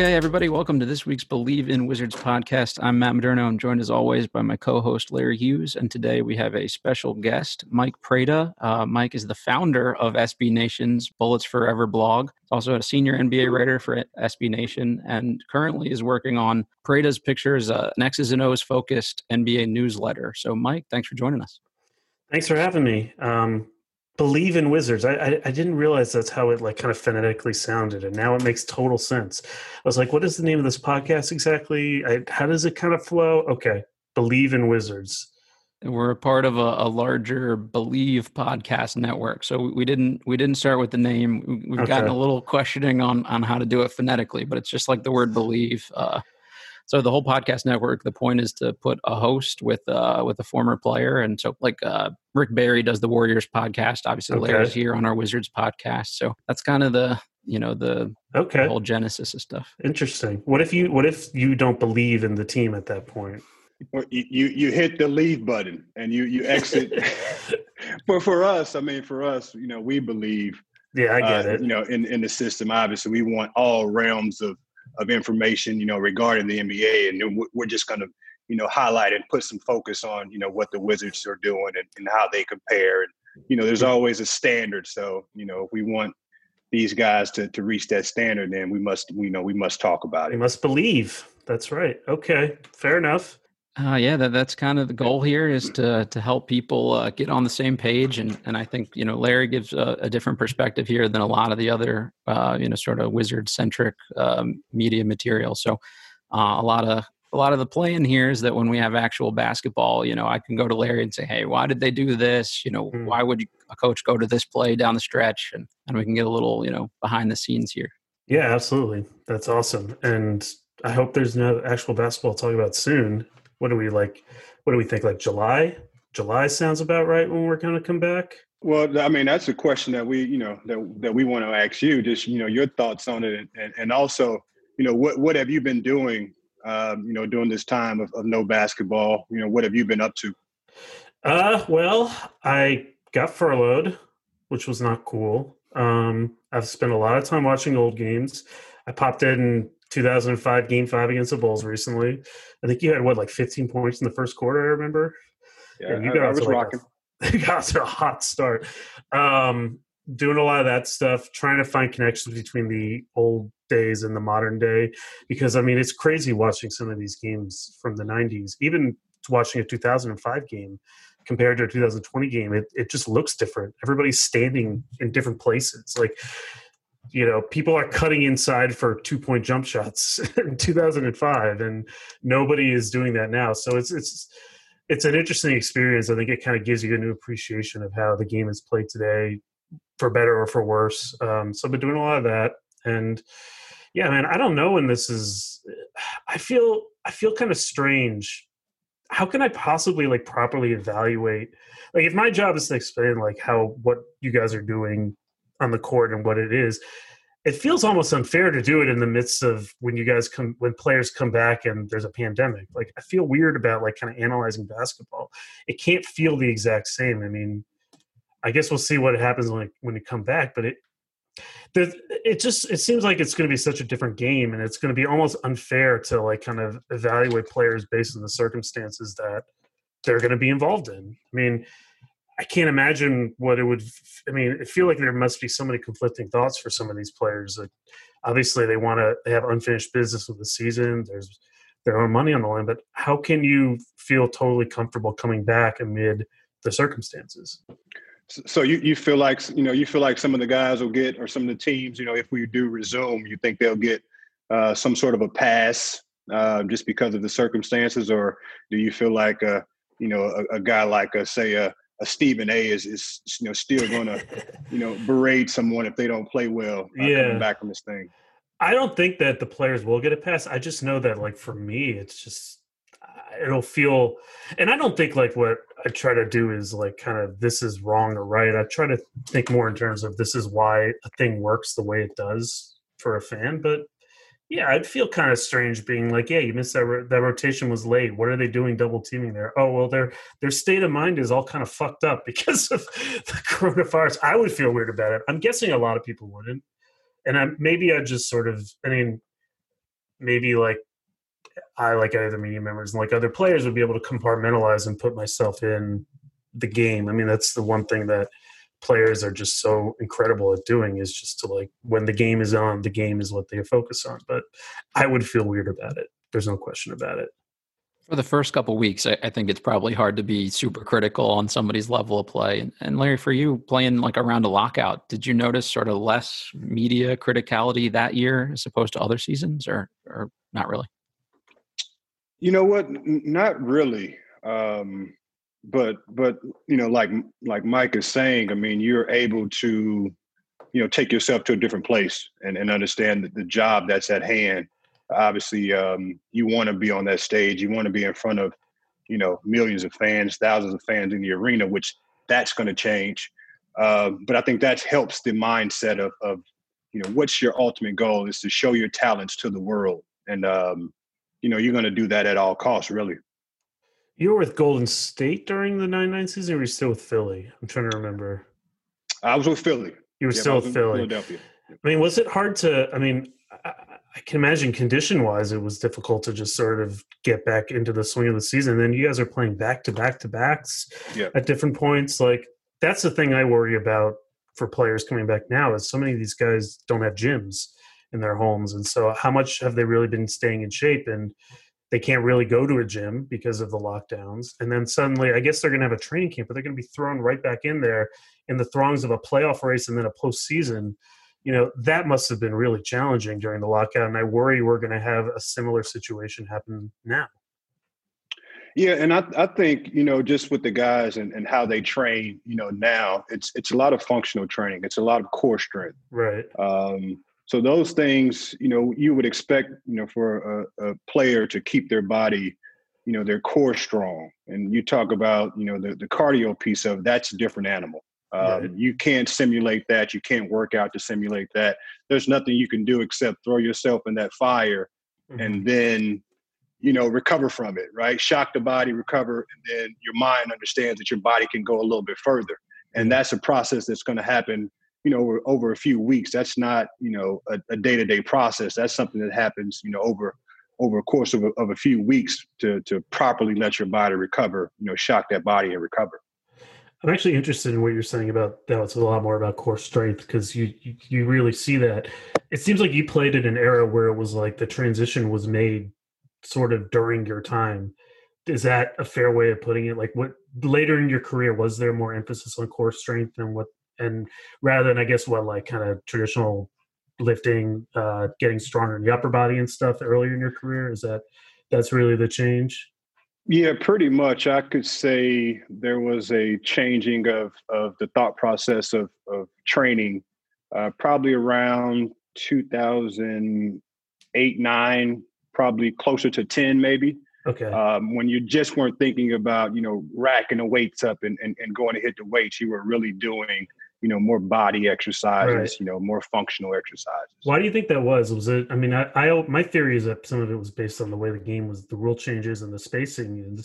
Okay, everybody, welcome to this week's Believe in Wizards podcast. I'm Matt Moderno. I'm joined as always by my co host, Larry Hughes. And today we have a special guest, Mike Prada. Uh, Mike is the founder of SB Nation's Bullets Forever blog, also a senior NBA writer for SB Nation, and currently is working on Prada's Pictures, uh, an X's and O's focused NBA newsletter. So, Mike, thanks for joining us. Thanks for having me. Um, believe in wizards. I, I, I didn't realize that's how it like kind of phonetically sounded, and now it makes total sense. I was like, "What is the name of this podcast exactly? I, how does it kind of flow?" Okay, believe in wizards. We're a part of a, a larger Believe podcast network, so we didn't we didn't start with the name. We've Okay. gotten a little questioning on on how to do it phonetically, but it's just like the word believe. Uh, so the whole podcast network, the point is to put a host with uh, with a former player, and so like uh, Rick Barry does the Warriors podcast. Obviously, Okay. Larry's here on our Wizards podcast, so that's kind of the you know the, the Okay, whole genesis of stuff. interesting. What if you What if you don't believe in the team at that point? Well, you, you you hit the leave button and you you exit. but for us, I mean, for us, you know, we believe, Yeah, I get uh, it. you know, in in the system. Obviously, we want all realms of of information, you know, regarding the NBA, and we're just going to, you know, highlight and put some focus on, you know, what the Wizards are doing and, and how they compare. And you know, there's always a standard. So, you know, if we want these guys to to reach that standard, then we must, you know, we must talk about it. We must believe. That's right. Okay, fair enough. Uh, yeah, that, that's kind of the goal here is to to help people uh, get on the same page, and and I think you know Larry gives a, a different perspective here than a lot of the other uh, you know sort of wizard centric um, media material. So uh, a lot of a lot of the play in here is that when we have actual basketball, you know, I can go to Larry and say, "Hey, why did they do this? You know, Hmm. why would a coach go to this play down the stretch?" And and we can get a little you know behind the scenes here. Yeah, absolutely. That's awesome. And I hope there's no actual basketball to talk about soon. What do we like? What do we think? Like July? July sounds about right when we're going to come back. Well, I mean, that's a question that we, you know, that that we want to ask you. Just, you know, your thoughts on it, and and also, you know, what what have you been doing, um, you know, during this time of, of no basketball? You know, what have you been up to? Uh, well, I got furloughed, which was not cool. Um, I've spent a lot of time watching old games. I popped in 2005 Game Five against the Bulls recently. I think you had what, like 15 points in the first quarter. I remember. Yeah, you I, got I off to was like rocking. A, you a hot start. Um, doing a lot of that stuff, trying to find connections between the old days and the modern day. Because I mean, it's crazy watching some of these games from the '90s, even watching a 2005 game compared to a 2020 game. It it just looks different. Everybody's standing in different places, like. You know, people are cutting inside for two point jump shots in 2005, and nobody is doing that now. So it's it's it's an interesting experience. I think it kind of gives you a new appreciation of how the game is played today, for better or for worse. Um, so I've been doing a lot of that, and yeah, man, I don't know when this is. I feel I feel kind of strange. How can I possibly like properly evaluate? Like, if my job is to explain like how what you guys are doing on the court and what it is, it feels almost unfair to do it in the midst of when you guys come when players come back and there's a pandemic. Like i feel weird about like kind of analyzing basketball. It can't feel the exact same. I mean i guess we'll see what happens when it, when you come back but it it just it seems like it's going to be such a different game and it's going to be almost unfair to like kind of evaluate players based on the circumstances that they're going to be involved in. I mean I can't imagine what it would. I mean, I feel like there must be so many conflicting thoughts for some of these players. Like, obviously, they want to. They have unfinished business with the season. There's their own money on the line. But how can you feel totally comfortable coming back amid the circumstances? So you, you feel like you know you feel like some of the guys will get or some of the teams you know if we do resume you think they'll get uh, some sort of a pass uh, just because of the circumstances or do you feel like uh, you know a, a guy like a say a, a Stephen A is is you know still going to you know berate someone if they don't play well uh, Yeah. coming back from this thing. I don't think that the players will get a pass. I just know that, like for me, it's just it'll feel and i don't think like what i try to do is like kind of this is wrong or right i try to think more in terms of this is why a thing works the way it does for a fan but yeah i'd feel kind of strange being like yeah you missed that ro- that rotation was late. What are they doing double teaming there? Oh well their their state of mind is all kind of fucked up because of the coronavirus. I would feel weird about it. I'm guessing a lot of people wouldn't. And i maybe i just sort of i mean maybe like I, like other media members and like other players, would be able to compartmentalize and put myself in the game. I mean, that's the one thing that players are just so incredible at doing is just to like when the game is on, the game is what they focus on. But I would feel weird about it. There's no question about it. For the first couple weeks, I, I, think it's probably hard to be super critical on somebody's level of play. And, and Larry, for you playing like around a lockout, did you notice sort of less media criticality that year as opposed to other seasons, or or not really? You know what? Not really. Um, but but you know, like like Mike is saying, I mean, you're able to, you know, take yourself to a different place and, and understand that the job that's at hand. Obviously, um, you want to be on that stage. You want to be in front of, you know, millions of fans, thousands of fans in the arena, which that's going to change. Uh, but I think that helps the mindset of, of, you know, what's your ultimate goal is to show your talents to the world. And um, you know you're going to do that at all costs really you were with golden state during the 99 season or were you still with philly? I'm trying to remember. I was with philly. You were yeah, still with philly. Philadelphia. I mean was it hard to i mean I, I can imagine condition wise it was difficult to just sort of get back into the swing of the season. Then you guys are playing back to back to backs yeah. at different points. Like that's the thing i worry about for players coming back now is so many of these guys don't have gyms in their homes. And so, how much have they really been staying in shape? And they can't really go to a gym because of the lockdowns. And then suddenly, I guess they're going to have a training camp, but they're going to be thrown right back in there in the throngs of a playoff race and then a postseason. You know, that must have been really challenging during the lockout. And I worry we're going to have a similar situation happen now. Yeah, and I, I think you know just with the guys and, and how they train, you know now it's it's a lot of functional training. It's a lot of core strength. Right. Um, so those things, you know, you would expect, you know, for a, a, player to keep their body, you know, their core strong. And you talk about, you know, the, the cardio piece of that's a different animal. Um, You can't simulate that. You can't work out to simulate that. There's nothing you can do except throw yourself in that fire mm-hmm. and then, you know, recover from it, right? Shock the body, recover, and then your mind understands that your body can go a little bit further. And that's a process that's going to happen you know over, over a few weeks. That's not you know a, a, day-to-day process. That's something that happens you know over over a course of a, of a few weeks to to properly let your body recover you know shock that body and recover. I'm actually interested in what you're saying about that it's a lot more about core strength because you, you really see that. It seems like you played in an era where it was like the transition was made sort of during your time. Is that a fair way of putting it? Like what later in your career was there more emphasis on core strength than what and rather than I guess what like kind of traditional lifting, uh, getting stronger in the upper body and stuff earlier in your career? Is that that's really the change? Yeah, pretty much. I could say there was a changing of of the thought process of of training, uh, probably around 2008, nine, probably closer to ten, maybe. Okay. Um, when you just weren't thinking about, you know, racking the weights up and, and, and going to hit the weights, you were really doing you know more body exercises right. you know more functional exercises. Why do you think that was? Was it i mean I, I my theory is that some of it was based on the way the game was the rule changes and the spacing. And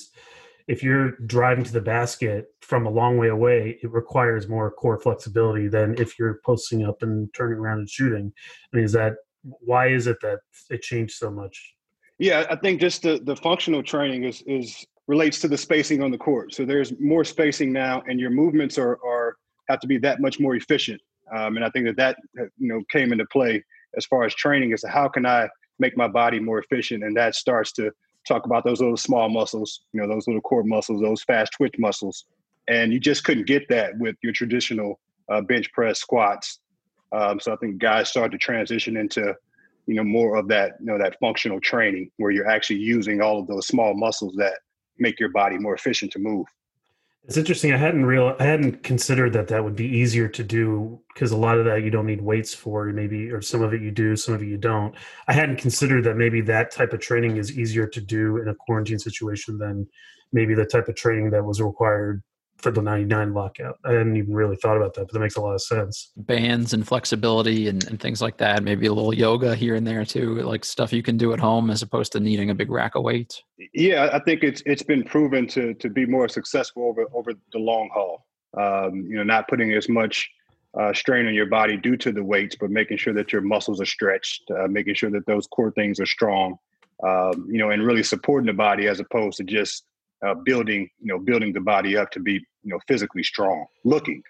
if you're driving to the basket from a long way away it requires more core flexibility than if you're posting up and turning around and shooting. I mean is that why is it that it changed so much? Yeah i think just the the functional training is is relates to the spacing on the court. So there's more spacing now and your movements are are have to be that much more efficient. Um, and I think that that you know came into play as far as training to how can I make my body more efficient, and that starts to talk about those little small muscles, you know, those little core muscles, those fast twitch muscles, and you just couldn't get that with your traditional uh, bench press squats. Um, so I think guys start to transition into you know more of that you know that functional training where you're actually using all of those small muscles that make your body more efficient to move It's interesting. I hadn't real I hadn't considered that that would be easier to do because a lot of that you don't need weights for maybe or some of it you do, some of it you don't. I hadn't considered that maybe that type of training is easier to do in a quarantine situation than maybe the type of training that was required for the 99 lockout. I hadn't even really thought about that, but that makes a lot of sense. Bands and flexibility and, and things like that. Maybe a little yoga here and there too, like stuff you can do at home as opposed to needing a big rack of weights. Yeah, I think it's it's been proven to to be more successful over over the long haul. Um, you know, not putting as much uh, strain on your body due to the weights, but making sure that your muscles are stretched, uh, making sure that those core things are strong. Um, you know, and really supporting the body as opposed to just uh, building, you know, building the body up to be, you know, physically strong looking.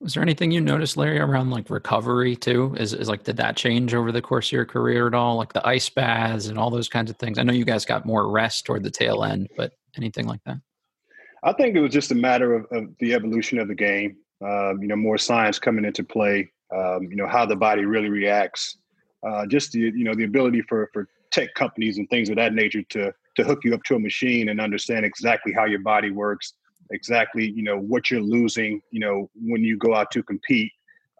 Was there anything you noticed, Larry, around like recovery too? Is, is like, did that change over the course of your career at all? Like the ice baths and all those kinds of things? I know you guys got more rest toward the tail end, but anything like that? I think it was just a matter of, of the evolution of the game. Um, you know, more science coming into play. Um, you know, how the body really reacts. Uh, just the you know the ability for for tech companies and things of that nature to to hook you up to a machine and understand exactly how your body works, exactly you know what you're losing, you know when you go out to compete,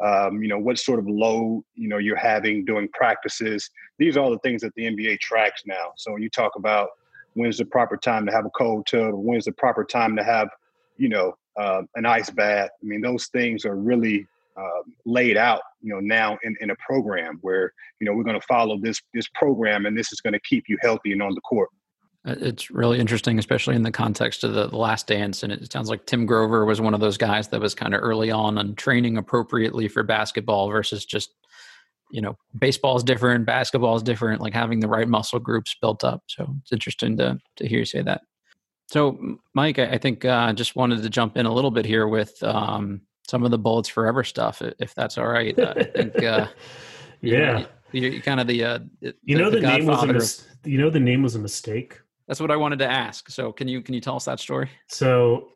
um, you know what sort of load you know you're having doing practices. These are all the things that the NBA tracks now. So when you talk about when's the proper time to have a cold tub, when's the proper time to have you know uh, an ice bath. I mean those things are really uh, laid out, you know, now in, in a program where you know we're going to follow this this program, and this is going to keep you healthy and on the court. Uh, it's really interesting, especially in the context of the, the, Last Dance. And it sounds like Tim Grover was one of those guys that was kind of early on on training appropriately for basketball versus just, you know, baseball is different, basketball is different, like having the right muscle groups built up. So it's interesting to, to hear you say that. So, Mike, I, think I uh, just wanted to jump in a little bit here with um, some of the Bullets Forever stuff, if that's all right. I think, uh, yeah. You are kind of the, uh, you know, the, the name was a mis- you know, the name was a mistake that's what I wanted to ask. So can you can you tell us that story? So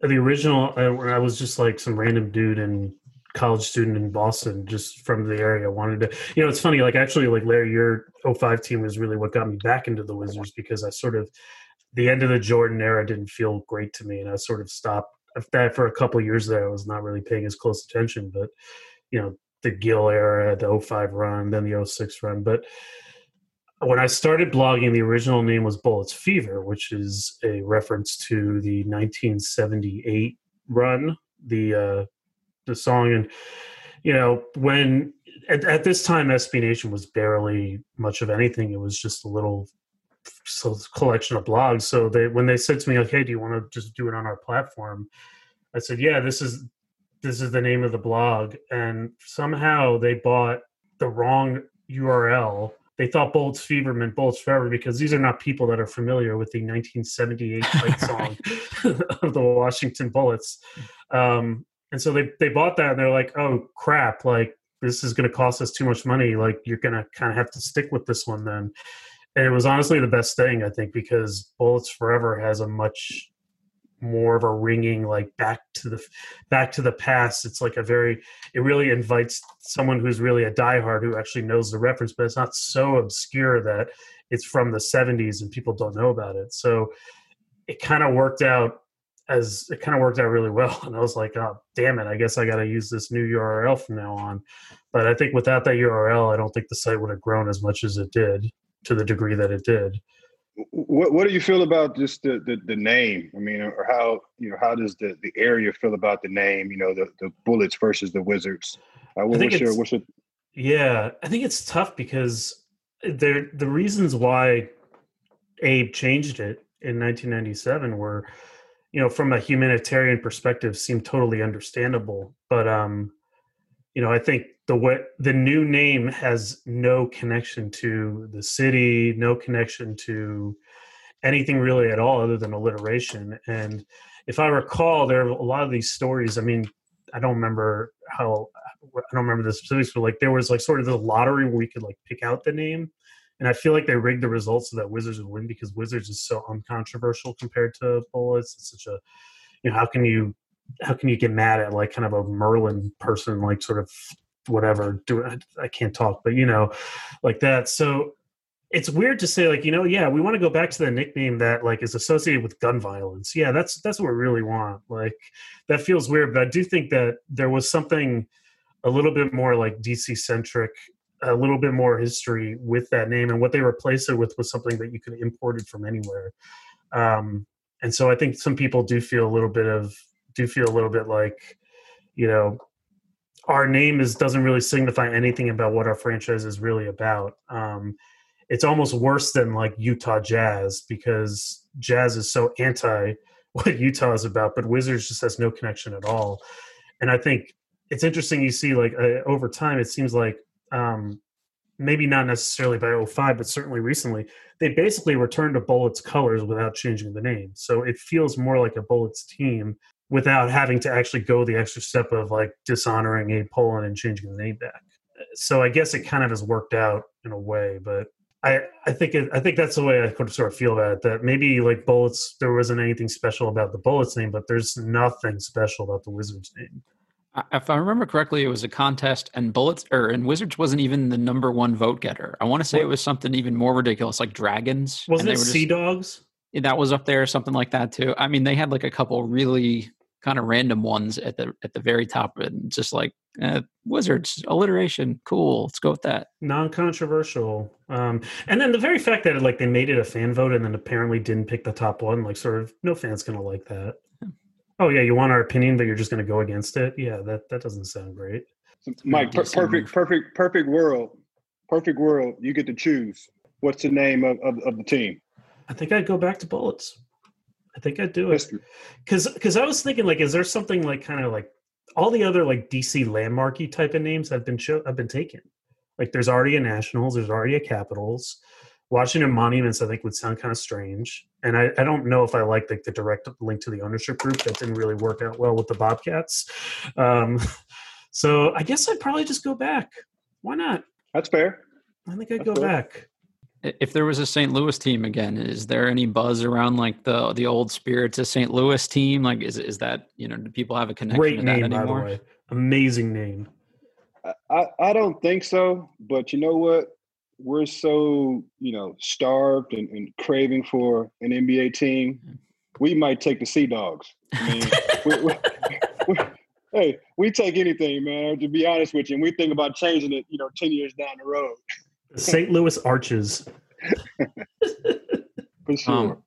the original, I, I was just like some random dude and college student in Boston, just from the area. Wanted to, you know, it's funny. Like actually, like Larry, your 05 team was really what got me back into the Wizards because I sort of the end of the Jordan era didn't feel great to me, and I sort of stopped. That for a couple years there, I was not really paying as close attention. But you know, the Gill era, the 05 run, then the 06 run, but when I started blogging, the original name was Bullets Fever, which is a reference to the 1978 run, the uh, the song, and you know when at, at, this time SB Nation was barely much of anything. It was just a little collection of blogs. So they when they said to me like, "Hey, do you want to just do it on our platform?" I said, "Yeah, this is this is the name of the blog," and somehow they bought the wrong URL they thought Bolts Fever meant Bolts Forever because these are not people that are familiar with the 1978 fight song of the Washington Bullets. Um, and so they, they bought that and they're like, oh crap, like this is going to cost us too much money. Like you're going to kind of have to stick with this one then. And it was honestly the best thing, I think, because Bullets Forever has a much more of a ringing like back to the back to the past. It's like a very it really invites someone who's really a diehard who actually knows the reference but it's not so obscure that it's from the 70s and people don't know about it. So it kind of worked out as it kind of worked out really well and i was like oh damn it i guess i got to use this new url from now on. But i think without that url i don't think the site would have grown as much as it did to the degree that it did what, what do you feel about just the, the, the name? I mean, or how you know how does the, the area feel about the name? You know, the, the Bullets versus the Wizards. Uh, what, what's your, what's your... Yeah, I think it's tough because there the reasons why Abe changed it in 1997 were, you know, from a humanitarian perspective, seemed totally understandable. But um, you know, I think the way the new name has no connection to the city, no connection to anything really at all other than alliteration. And if I recall, there are a lot of these stories. I mean, I don't remember how I don't remember the specifics, but like there was like sort of the lottery where we could like pick out the name. And I feel like they rigged the results so that Wizards would win because Wizards is so uncontroversial compared to Bullets. It's such a you know, how can you how can you get mad at like kind of a Merlin person, like sort of whatever, do I can't talk, but you know, like that. So it's weird to say like you know yeah we want to go back to the nickname that like is associated with gun violence. Yeah that's that's what we really want. Like that feels weird but i do think that there was something a little bit more like dc centric a little bit more history with that name and what they replaced it with was something that you could import it from anywhere. Um and so i think some people do feel a little bit of do feel a little bit like you know our name is doesn't really signify anything about what our franchise is really about um it's almost worse than like Utah Jazz because Jazz is so anti what Utah is about, but Wizards just has no connection at all. And I think it's interesting you see like uh, over time it seems like um, maybe not necessarily by 05 but certainly recently they basically returned to bullets colors without changing the name so it feels more like a bullets team without having to actually go the extra step of like dishonoring Abe Pollin and changing the name back so i guess it kind of has worked out in a way but I, I think it, I think that's the way I could sort of feel about it. That maybe like bullets, there wasn't anything special about the bullets name, but there's nothing special about the Wizards name. If I remember correctly, it was a contest, and bullets or and Wizards wasn't even the number one vote getter. I want to say it was something even more ridiculous, like dragons. Wasn't it Sea Dogs? That was up there, something like that too. I mean, they had like a couple really kind of random ones at the at the very top, and just like uh, wizards alliteration, cool. Let's go with that. Non-controversial, um, and then the very fact that like they made it a fan vote and then apparently didn't pick the top one, like sort of no fan's gonna like that. Oh yeah, you want our opinion, but you're just gonna go against it. Yeah, that that doesn't sound great. Mike, per- perfect, perfect, perfect world, perfect world. You get to choose. What's the name of, of, of the team? I think I'd go back to bullets. I think I'd do it because because I was thinking like, is there something like kind of like all the other like DC landmarky type of names have been show have been taken. Like there's already a Nationals, there's already a Capitals. Washington Monuments, I think, would sound kind of strange. And I, I don't know if I like like the direct link to the ownership group. That didn't really work out well with the Bobcats. Um, so I guess I'd probably just go back. Why not? That's fair. I think I'd That's go fair. back if there was a St. Louis team again, is there any buzz around like the the old spirits of St. Louis team? Like, is is that you know do people have a connection Great to name, that anymore? By the way. Amazing name. I, I don't think so, but you know what? We're so you know starved and, and craving for an NBA team. We might take the Sea Dogs. I mean, we, we, we, hey, we take anything, man. To be honest with you, and we think about changing it, you know, ten years down the road. St. Louis Arches. For sure. Um,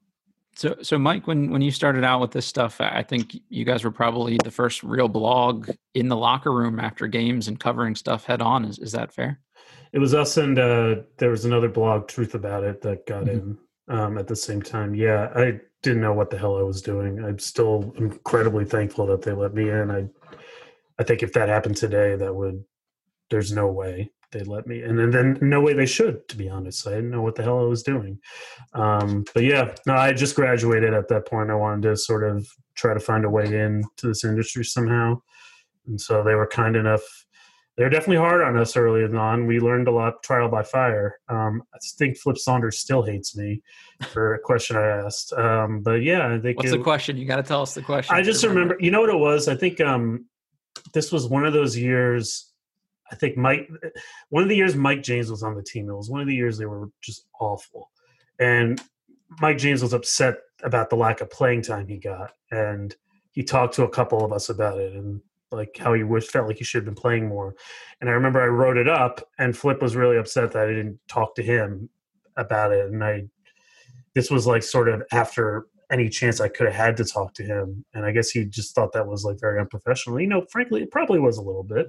so, so Mike, when when you started out with this stuff, I think you guys were probably the first real blog in the locker room after games and covering stuff head on. Is is that fair? It was us, and uh, there was another blog, Truth About It, that got mm-hmm. in um, at the same time. Yeah, I didn't know what the hell I was doing. I'm still incredibly thankful that they let me in. I, I think if that happened today, that would. There's no way they let me and, and then no way they should to be honest. I didn't know what the hell i was doing. Um, but yeah no i just graduated at that point. I wanted to sort of try to find a way in to this industry somehow. And so they were kind enough they were definitely hard on us early on. We learned a lot trial by fire. Um, i think flip saunders still hates me for a question i asked. Um, but yeah i think what's it, the question? You got to tell us the question. I just remember. remember you know what it was? I think um, this was one of those years I think Mike, one of the years Mike James was on the team, it was one of the years they were just awful. And Mike James was upset about the lack of playing time he got. And he talked to a couple of us about it and like how he wish felt like he should have been playing more. And I remember I wrote it up and Flip was really upset that I didn't talk to him about it. And I, this was like sort of after any chance I could have had to talk to him. And I guess he just thought that was like very unprofessional. You know, frankly, it probably was a little bit.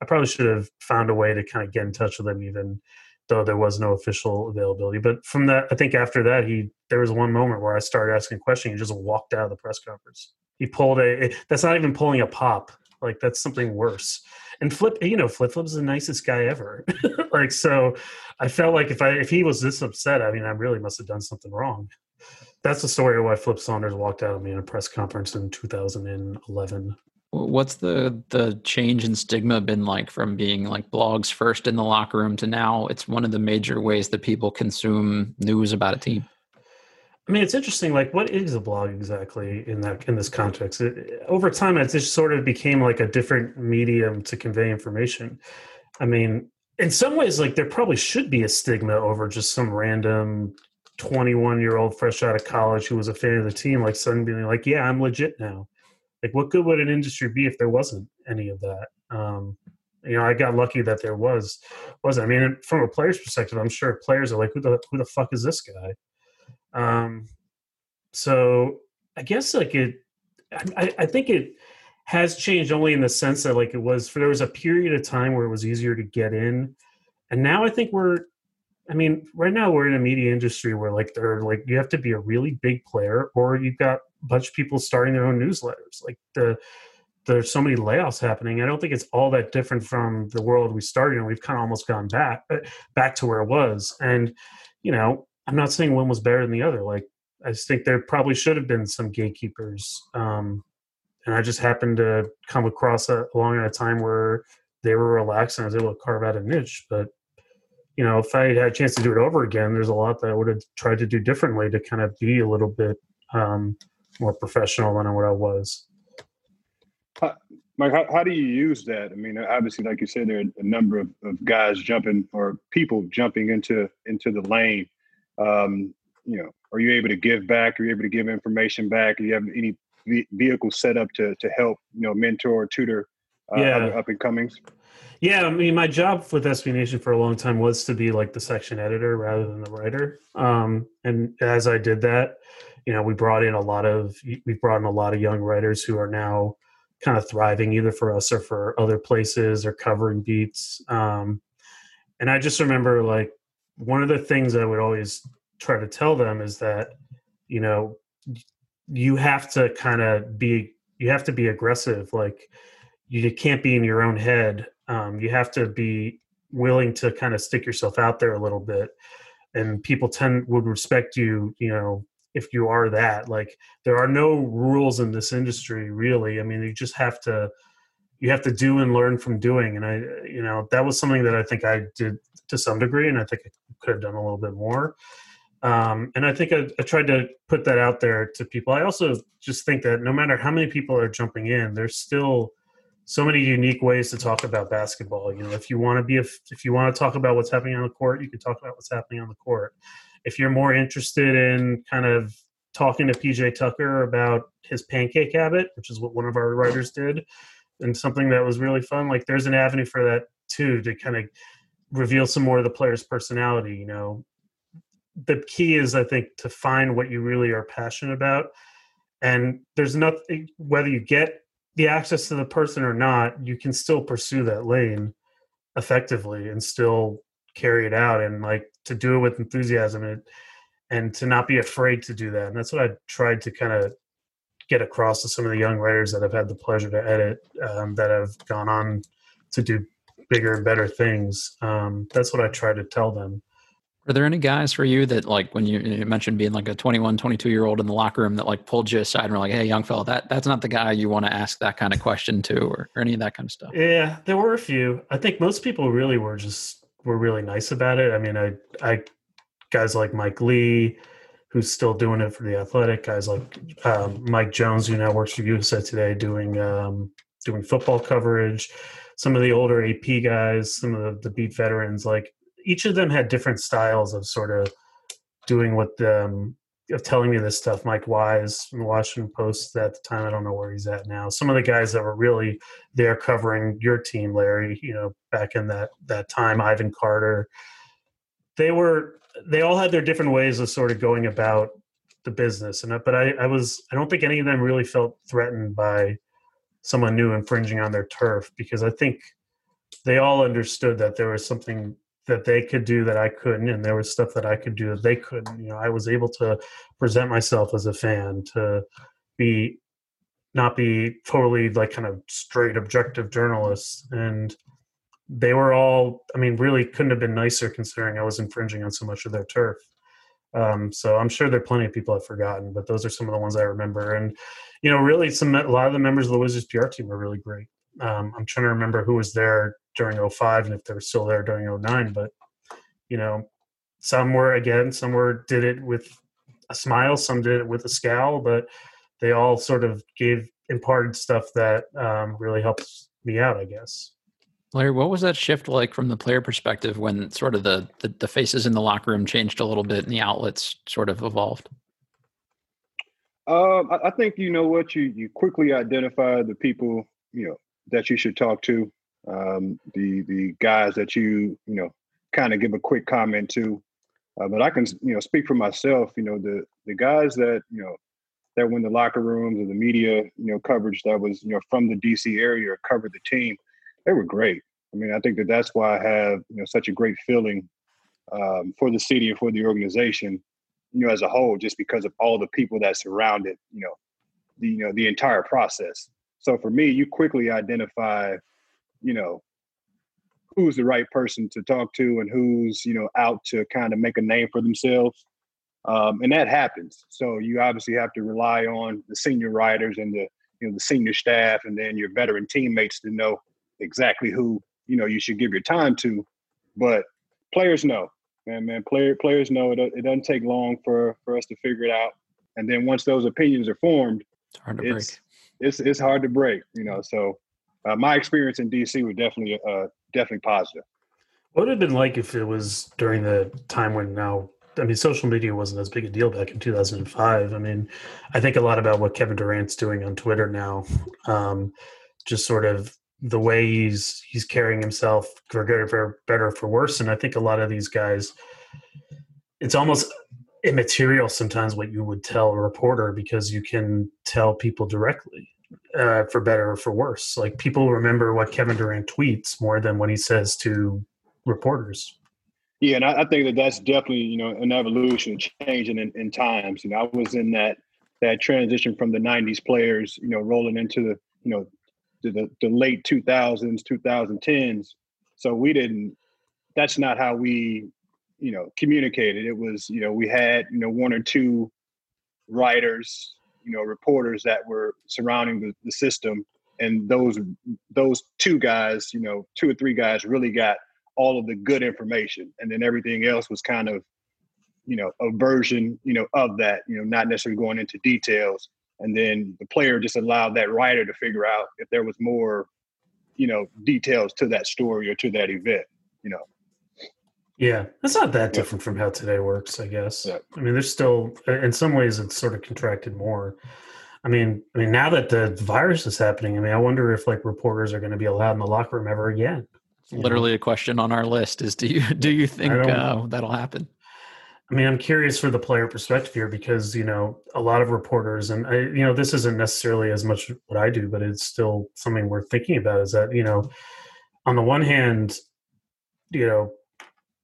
I probably should have found a way to kind of get in touch with him, even though there was no official availability. But from that, I think after that, he there was one moment where I started asking a question. He just walked out of the press conference. He pulled a. That's not even pulling a pop. Like that's something worse. And Flip, you know, Flip Flip is the nicest guy ever. like so, I felt like if I if he was this upset, I mean, I really must have done something wrong. That's the story of why Flip Saunders walked out of me in a press conference in 2011. What's the the change in stigma been like from being like blogs first in the locker room to now it's one of the major ways that people consume news about a team? I mean, it's interesting. Like, what is a blog exactly in that in this context? It, over time, it just sort of became like a different medium to convey information. I mean, in some ways, like there probably should be a stigma over just some random 21 year old fresh out of college who was a fan of the team, like suddenly being like, yeah, I'm legit now. Like, what good would an industry be if there wasn't any of that? Um, you know, I got lucky that there was wasn't. I mean, from a player's perspective, I'm sure players are like, who the who the fuck is this guy? Um, so I guess like it, I, I think it has changed only in the sense that like it was for there was a period of time where it was easier to get in, and now I think we're I mean, right now we're in a media industry where like they're like you have to be a really big player or you've got bunch of people starting their own newsletters. Like the there's so many layoffs happening. I don't think it's all that different from the world we started and we've kind of almost gone back uh, back to where it was. And you know, I'm not saying one was better than the other. Like I just think there probably should have been some gatekeepers. Um, and I just happened to come across that along at a time where they were relaxed and I was able to carve out a niche. But you know, if I had a chance to do it over again, there's a lot that I would have tried to do differently to kind of be a little bit um, more professional than what I was. How, Mike, how, how do you use that? I mean, obviously, like you said, there are a number of, of guys jumping or people jumping into into the lane. Um, you know, are you able to give back? Are you able to give information back? Do you have any vehicle set up to to help you know mentor, tutor uh, yeah. up and comings? Yeah, I mean, my job with SB Nation for a long time was to be like the section editor rather than the writer. Um, and as I did that, you know, we brought in a lot of we've brought in a lot of young writers who are now kind of thriving either for us or for other places or covering beats. Um, and I just remember like one of the things I would always try to tell them is that you know you have to kind of be you have to be aggressive like you can't be in your own head um, you have to be willing to kind of stick yourself out there a little bit and people tend would respect you you know if you are that like there are no rules in this industry really i mean you just have to you have to do and learn from doing and i you know that was something that i think i did to some degree and i think i could have done a little bit more um, and i think I, I tried to put that out there to people i also just think that no matter how many people are jumping in there's still so many unique ways to talk about basketball. You know, if you want to be a, if you want to talk about what's happening on the court, you can talk about what's happening on the court. If you're more interested in kind of talking to PJ Tucker about his pancake habit, which is what one of our writers did, and something that was really fun, like there's an avenue for that too to kind of reveal some more of the player's personality. You know, the key is I think to find what you really are passionate about, and there's nothing whether you get the access to the person or not, you can still pursue that lane effectively and still carry it out and like to do it with enthusiasm and and to not be afraid to do that. And that's what I tried to kind of get across to some of the young writers that I've had the pleasure to edit um, that have gone on to do bigger and better things. Um, that's what I try to tell them. Are there any guys for you that like when you, you, mentioned being like a 21, 22 year old in the locker room that like pulled you aside and were like, Hey, young fella, that that's not the guy you want to ask that kind of question to or, or any of that kind of stuff? Yeah, there were a few. I think most people really were just, were really nice about it. I mean, I, I, guys like Mike Lee, who's still doing it for the athletic guys like um, Mike Jones, who now works for USA Today doing, um, doing football coverage, some of the older AP guys, some of the, beat veterans, like each of them had different styles of sort of doing what the, um, of telling me this stuff. Mike Wise from the Washington Post at the time, I don't know where he's at now. Some of the guys that were really there covering your team, Larry, you know, back in that that time, Ivan Carter. They were they all had their different ways of sort of going about the business, and uh, but I, I was I don't think any of them really felt threatened by someone new infringing on their turf because I think they all understood that there was something that they could do that I couldn't, and there was stuff that I could do that they couldn't. You know, I was able to present myself as a fan, to be not be totally like kind of straight objective journalists, and they were all. I mean, really couldn't have been nicer considering I was infringing on so much of their turf. Um, so I'm sure there are plenty of people I've forgotten, but those are some of the ones I remember. And you know, really, some a lot of the members of the Wizards PR team were really great. Um, I'm trying to remember who was there during 05 and if they're still there during 09 but you know some were again some were did it with a smile some did it with a scowl but they all sort of gave imparted stuff that um, really helped me out i guess Larry, what was that shift like from the player perspective when sort of the, the, the faces in the locker room changed a little bit and the outlets sort of evolved? Um, I, I think you know what you you quickly identify the people you know that you should talk to, um, the the guys that you you know kind of give a quick comment to. Uh, but I can you know speak for myself. You know the the guys that you know that when the locker rooms or the media you know coverage that was you know from the DC area or covered the team, they were great. I mean, I think that that's why I have you know such a great feeling um, for the city and for the organization you know, as a whole, just because of all the people that surrounded, you know, the you know the entire process. So for me, you quickly identify, you know, who's the right person to talk to and who's you know out to kind of make a name for themselves, um, and that happens. So you obviously have to rely on the senior writers and the you know the senior staff, and then your veteran teammates to know exactly who you know you should give your time to. But players know man, man, player, players know it, it doesn't take long for, for us to figure it out. And then once those opinions are formed, it's hard to it's, break. It's, it's hard to break, you know. So uh, my experience in DC was definitely uh, definitely positive. What would it have been like if it was during the time when now I mean, social media wasn't as big a deal back in 2005. I mean, I think a lot about what Kevin Durant's doing on Twitter now. Um, just sort of the way he's he's carrying himself for good for better for worse and i think a lot of these guys it's almost immaterial sometimes what you would tell a reporter because you can tell people directly uh, for better or for worse. Like people remember what kevin durant tweets more than what he says to reporters. Yeah and i, I think that that's definitely you know an evolution changing in, in times. You know i was in that that transition from the 90s players you know rolling into the you know the, the late 2000s 2010s so we didn't that's not how we you know communicated. It was you know we had you know one or two writers you know reporters that were surrounding the, the system. And those those two guys you know two or three guys really got all of the good information. And then everything else was kind of you know a version you know of that you know not necessarily going into details. And then the player just allowed that writer to figure out if there was more you know details to that story or to that event you know yeah that's not that different from how today works i guess yeah. i mean there's still in some ways it's sort of contracted more i mean i mean now that the virus is happening i mean i wonder if like reporters are going to be allowed in the locker room ever again literally know? a question on our list is do you do you think uh, that'll happen I mean, I'm curious for the player perspective here because you know a lot of reporters, and I, you know, this isn't necessarily as much what I do, but it's still something we're thinking about. Is that you know, on the one hand, you know,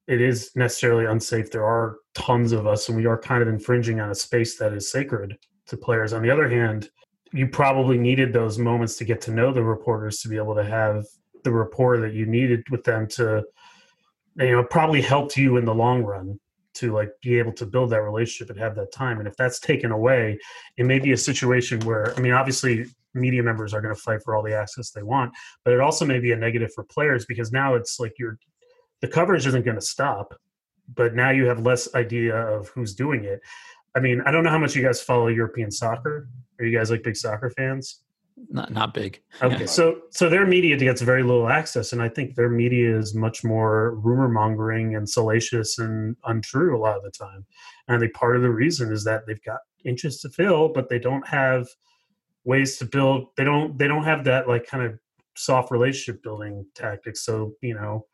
it is necessarily unsafe. There are tons of us, and we are kind of infringing on a space that is sacred to players. On the other hand, you probably needed those moments to get to know the reporters to be able to have the rapport that you needed with them to, you know, probably helped you in the long run to like be able to build that relationship and have that time and if that's taken away it may be a situation where i mean obviously media members are going to fight for all the access they want but it also may be a negative for players because now it's like you're the coverage isn't going to stop but now you have less idea of who's doing it i mean i don't know how much you guys follow european soccer are you guys like big soccer fans not not big. Okay, yeah. so so their media gets very little access, and I think their media is much more rumor mongering and salacious and untrue a lot of the time. And I think part of the reason is that they've got inches to fill, but they don't have ways to build. They don't they don't have that like kind of soft relationship building tactics. So you know,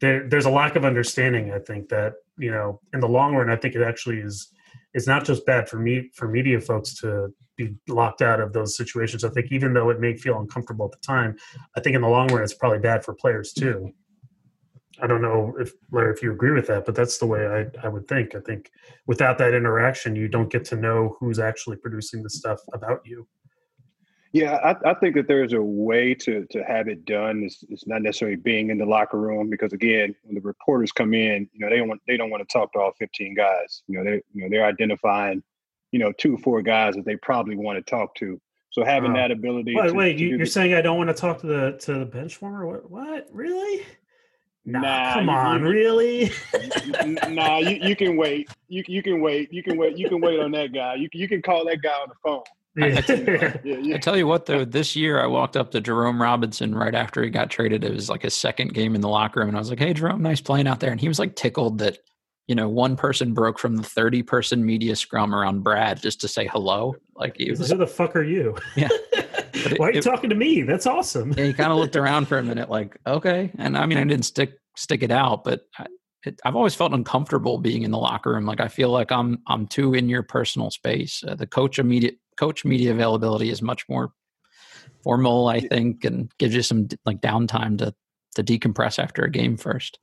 there there's a lack of understanding. I think that you know, in the long run, I think it actually is. It's not just bad for me for media folks to be locked out of those situations. I think even though it may feel uncomfortable at the time, I think in the long run it's probably bad for players too. I don't know if Larry, if you agree with that, but that's the way I, I would think. I think without that interaction, you don't get to know who's actually producing the stuff about you. Yeah, I, I think that there's a way to to have it done. It's, it's not necessarily being in the locker room because again, when the reporters come in, you know, they don't want they don't want to talk to all 15 guys. You know, they you know they're identifying you know, two, four guys that they probably want to talk to. So having uh, that ability. Wait, to, wait, to you, are saying I don't want to talk to the to the bench warmer? What? What? Really? Nah, nah come you, on, you, really? nah, you, you can wait. You you can wait. You can wait. You can wait on that guy. You you can call that guy on the phone. I, I, I, tell you what, though, this year I walked up to Jerome Robinson right after he got traded. It was like his second game in the locker room, and I was like, "Hey, Jerome, nice playing out there." And he was like tickled that you know one person broke from the thirty person media scrum around Brad just to say hello. Like, he was, who the fuck are you? Yeah. It, Why are you it, talking to me? That's awesome. and he kind of looked around for a minute, like, okay. And I mean, I didn't stick stick it out, but I, it, I've always felt uncomfortable being in the locker room. Like I feel like I'm I'm too in your personal space. Uh, the coach immediate coach media availability is much more formal, I think, and gives you some like downtime to to decompress after a game first.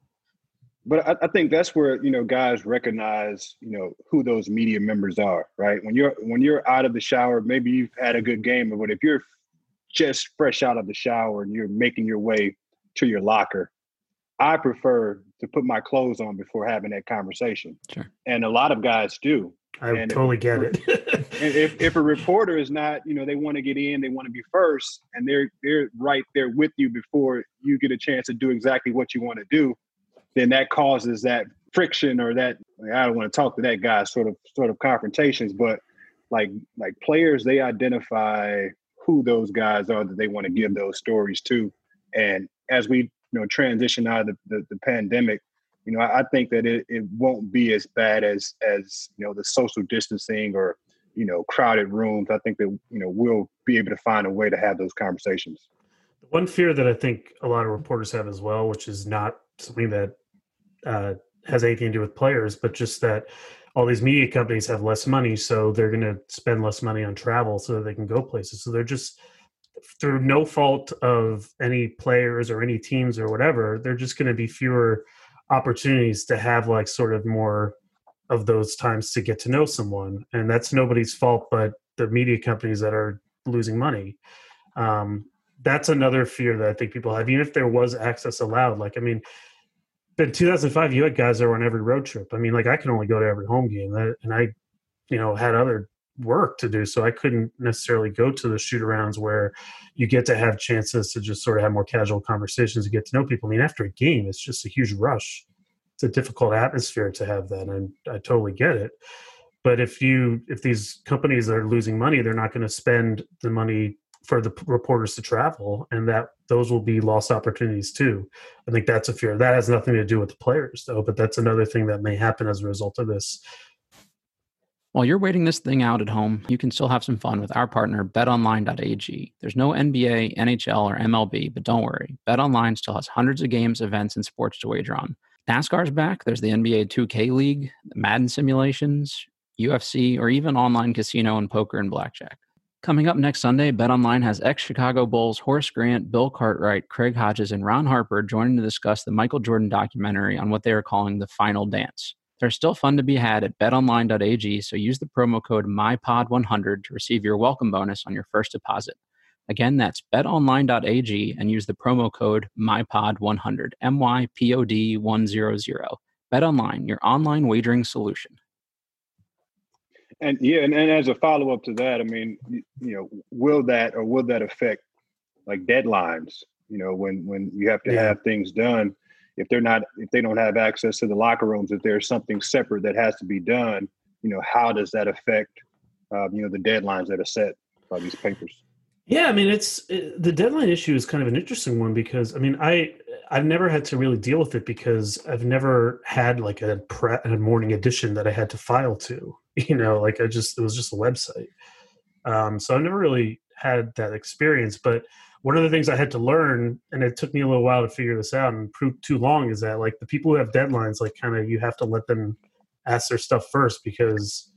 But I, I think that's where you know guys recognize you know who those media members are, right? When you're when you're out of the shower, maybe you've had a good game, but if you're just fresh out of the shower and you're making your way to your locker, I prefer to put my clothes on before having that conversation. Sure. And a lot of guys do. I and totally if, get it. if, if a reporter is not, you know, they want to get in, they want to be first, and they're they're right there with you before you get a chance to do exactly what you want to do, then that causes that friction or that I don't want to talk to that guy sort of sort of confrontations. But like like players, they identify who those guys are that they want to give those stories to. And as we you know transition out of the, the, the pandemic, you know, I, I think that it, it won't be as bad as as you know the social distancing or you know crowded rooms. I think that you know we'll be able to find a way to have those conversations. One fear that I think a lot of reporters have as well, which is not something that uh, has anything to do with players, but just that all these media companies have less money, so they're going to spend less money on travel so that they can go places. So they're just through no fault of any players or any teams or whatever, they're just going to be fewer opportunities to have like sort of more of those times to get to know someone. And that's nobody's fault but the media companies that are losing money. Um, that's another fear that I think people have, even if there was access allowed. Like, I mean, in 2005, you had guys that were on every road trip. I mean, like I can only go to every home game, and I, you know, had other work to do. So I couldn't necessarily go to the shoot arounds where you get to have chances to just sort of have more casual conversations and get to know people. I mean, after a game, it's just a huge rush. It's a difficult atmosphere to have that. And I totally get it. But if you if these companies are losing money, they're not going to spend the money for the reporters to travel and that those will be lost opportunities too. I think that's a fear. That has nothing to do with the players though, but that's another thing that may happen as a result of this while you're waiting this thing out at home, you can still have some fun with our partner, betonline.ag. There's no NBA, NHL, or MLB, but don't worry. BetOnline still has hundreds of games, events, and sports to wager on. NASCAR's back. There's the NBA 2K League, Madden simulations, UFC, or even online casino and poker and blackjack. Coming up next Sunday, BetOnline has ex Chicago Bulls Horace Grant, Bill Cartwright, Craig Hodges, and Ron Harper joining to discuss the Michael Jordan documentary on what they are calling the final dance. There's still fun to be had at betonline.ag, so use the promo code MyPod100 to receive your welcome bonus on your first deposit. Again, that's betonline.ag and use the promo code MyPod100, M Y P O D 100. BetOnline, your online wagering solution. And yeah, and, and as a follow up to that, I mean, you, you, know, will that or will that affect like deadlines? You know, when when you have to yeah. have things done, if they're not if they don't have access to the locker rooms if there's something separate that has to be done you know how does that affect uh, you know the deadlines that are set by these papers? Yeah i mean it's it, the deadline issue is kind of an interesting one because i mean i i've never had to really deal with it because i've never had like a, pre- a morning edition that i had to file to you know like i just it was just a website. Um, so i've never really had that experience but one of the things I had to learn, and it took me a little while to figure this out and prove too long, is that like the people who have deadlines, like kind of you have to let them ask their stuff first because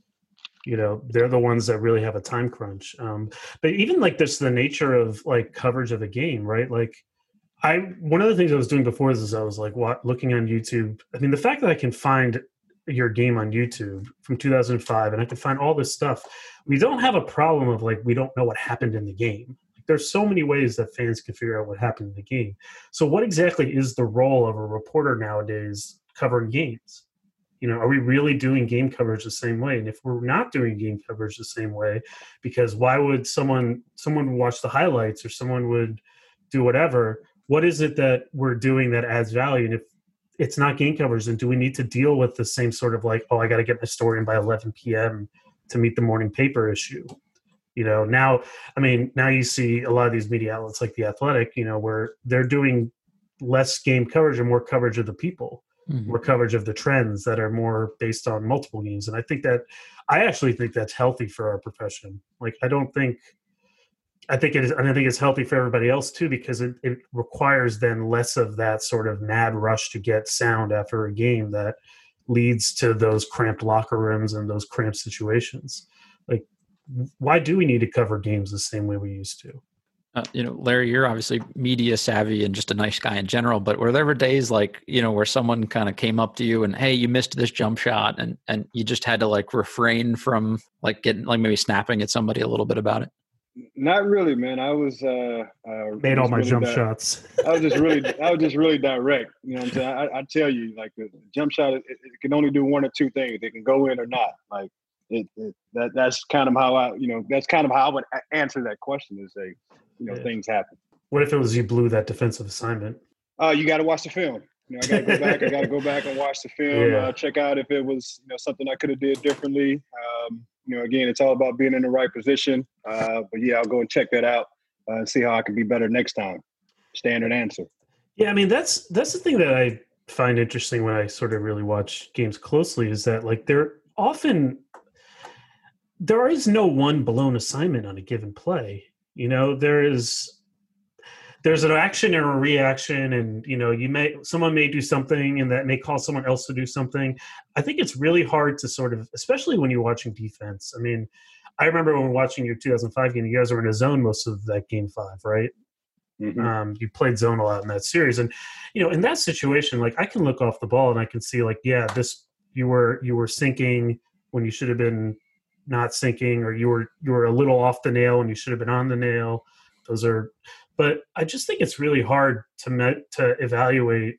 you know they're the ones that really have a time crunch. Um, but even like this, the nature of like coverage of a game, right? Like I one of the things I was doing before this is I was like what looking on YouTube. I mean, the fact that I can find your game on YouTube from 2005 and I can find all this stuff. We don't have a problem of like we don't know what happened in the game there's so many ways that fans can figure out what happened in the game. So, what exactly is the role of a reporter nowadays covering games? You know, are we really doing game coverage the same way? And if we're not doing game coverage the same way, because why would someone someone watch the highlights or someone would do whatever? What is it that we're doing that adds value? And if it's not game coverage, then do we need to deal with the same sort of like, oh, I got to get my story in by 11 p.m. to meet the morning paper issue? You know, now I mean, now you see a lot of these media outlets like the Athletic, you know, where they're doing less game coverage and more coverage of the people, Mm-hmm. more coverage of the trends that are more based on multiple games. And I think that I actually think that's healthy for our profession. Like I don't think I think it is and I think it's healthy for everybody else too because it, it requires then less of that sort of mad rush to get sound after a game that leads to those cramped locker rooms and those cramped situations. Like why do we need to cover games the same way we used to? Uh, you know, Larry, you're obviously media savvy and just a nice guy in general. But were there ever days like you know where someone kind of came up to you and hey, you missed this jump shot, and and you just had to like refrain from like getting like maybe snapping at somebody a little bit about it? Not really, man. I was uh, uh Made all my really jump di- shots. I was just really, I was just really direct. You know what I'm saying? I, I tell you, like the jump shot, it, it can only do one or two things. It can go in or not. Like it, it that that's kind of how I, you know, that's kind of how I would answer that question. Is say, you know, Yeah. things happen. What if it was you blew that defensive assignment? Uh, you got to watch the film. You know, I got to go back. I got to go back and watch the film. Yeah. Uh, check out if it was, you know, something I could have did differently. Um, you know, again, it's all about being in the right position. Uh, but yeah, I'll go and check that out uh, and see how I can be better next time. Standard answer. Yeah, I mean that's that's the thing that I find interesting when I sort of really watch games closely is that like they're often there is no one blown assignment on a given play. You know, there is there's an action and a reaction and you know you may someone may do something and that may cause someone else to do something i think it's really hard to sort of especially when you're watching defense i mean i remember when we're watching your 2005 game you guys were in a zone most of that game five right Mhm. um, you played zone a lot in that series, and you know, in that situation, like I can look off the ball and I can see, like, yeah, this you were you were sinking when you should have been not sinking, or you were you were a little off the nail and you should have been on the nail. Those are, but I just think it's really hard to met, to evaluate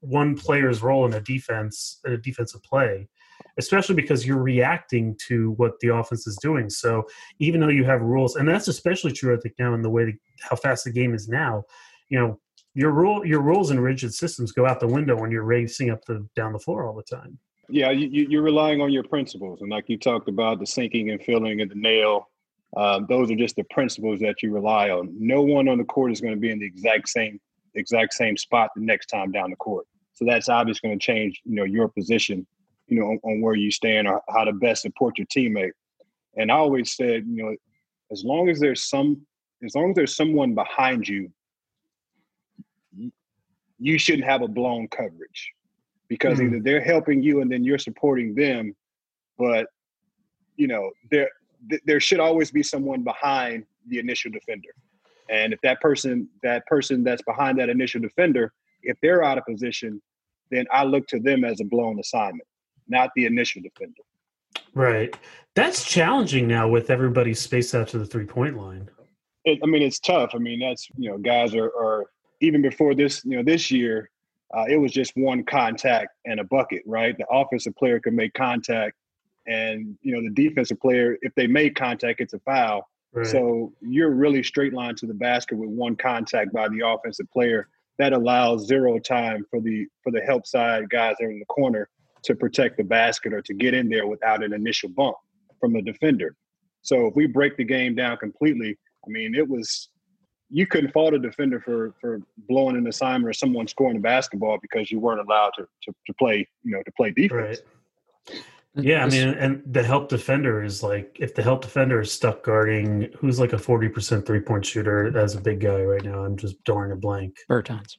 one player's role in a defense in a defensive play, especially because you're reacting to what the offense is doing. So even though you have rules, and that's especially true, I think, now in the way the, how fast the game is now, you know, your rule, your rules and rigid systems go out the window when you're racing up the down the floor all the time. Yeah, you, you- you're relying on your principles, and like you talked about, the sinking and filling and the nail. Um, those are just the principles that you rely on. No one on the court is going to be in the exact same exact same spot the next time down the court. So that's obviously going to change, you know, your position, you know, on, on where you stand or how to best support your teammate. And I always said, you know, as long as there's some, as long as there's someone behind you- you shouldn't have a blown coverage because Mhm. either they're helping you and then you're supporting them, but you know there th- there should always be someone behind the initial defender, and if that person that person that's behind that initial defender, if they're out of position, then I look to them as a blown assignment, not the initial defender. Right. That's challenging now with everybody spaced out to the three point line. it, I mean, it's tough. I mean, that's you know, guys are, are even before this, you know, this year, uh, it was just one contact and a bucket, right? The offensive player could make contact, and you know, the defensive player, if they make contact, it's a foul. Right. So you're really straight line to the basket with one contact by the offensive player. That allows zero time for the for the help side guys that are in the corner to protect the basket or to get in there without an initial bump from a defender. So if we break the game down completely, I mean, it was you couldn't fault a defender for for blowing an assignment or someone scoring a basketball because you weren't allowed to to, to play, you know, to play defense. Right. Yeah, I mean, and the help defender is like if the help defender is stuck guarding who's like a forty percent three point shooter as a big guy right now. I'm just drawing a blank. Bertans.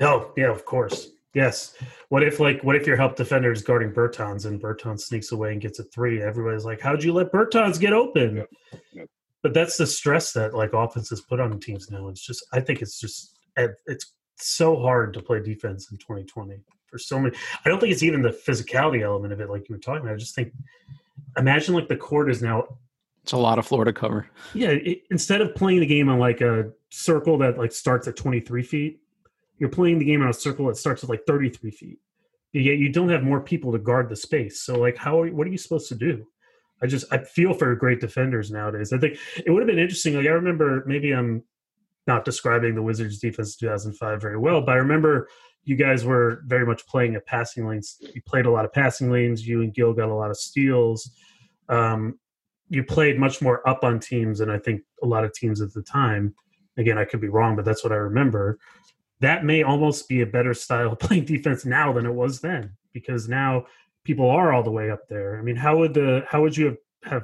Oh yeah, of course. Yes. What if like what if your help defender is guarding Bertans and Bertans sneaks away and gets a three? Everybody's like, how'd you let Bertans get open? Yep. Yep. But that's the stress that like offenses put on teams now. It's just I think it's just eh, it's so hard to play defense in 2020 for so many. I don't think it's even the physicality element of it, like you were talking about. I just think imagine like the court is now It's a lot of floor to cover. yeah it, instead of playing the game on like a circle that like starts at 23 feet you're playing the game on a circle that starts at like 33 feet yet you don't have more people to guard the space so like how are, what are you supposed to do i just i feel for great defenders nowadays i think it would have been interesting like i remember maybe i'm not describing the wizards defense 2005 very well but i remember you guys were very much playing a passing lanes you played a lot of passing lanes you and gil got a lot of steals um, you played much more up on teams than I think a lot of teams at the time. Again, I could be wrong, but that's what I remember. That may almost be a better style of playing defense now than it was then, because now people are all the way up there. I mean, how would the how would you have, have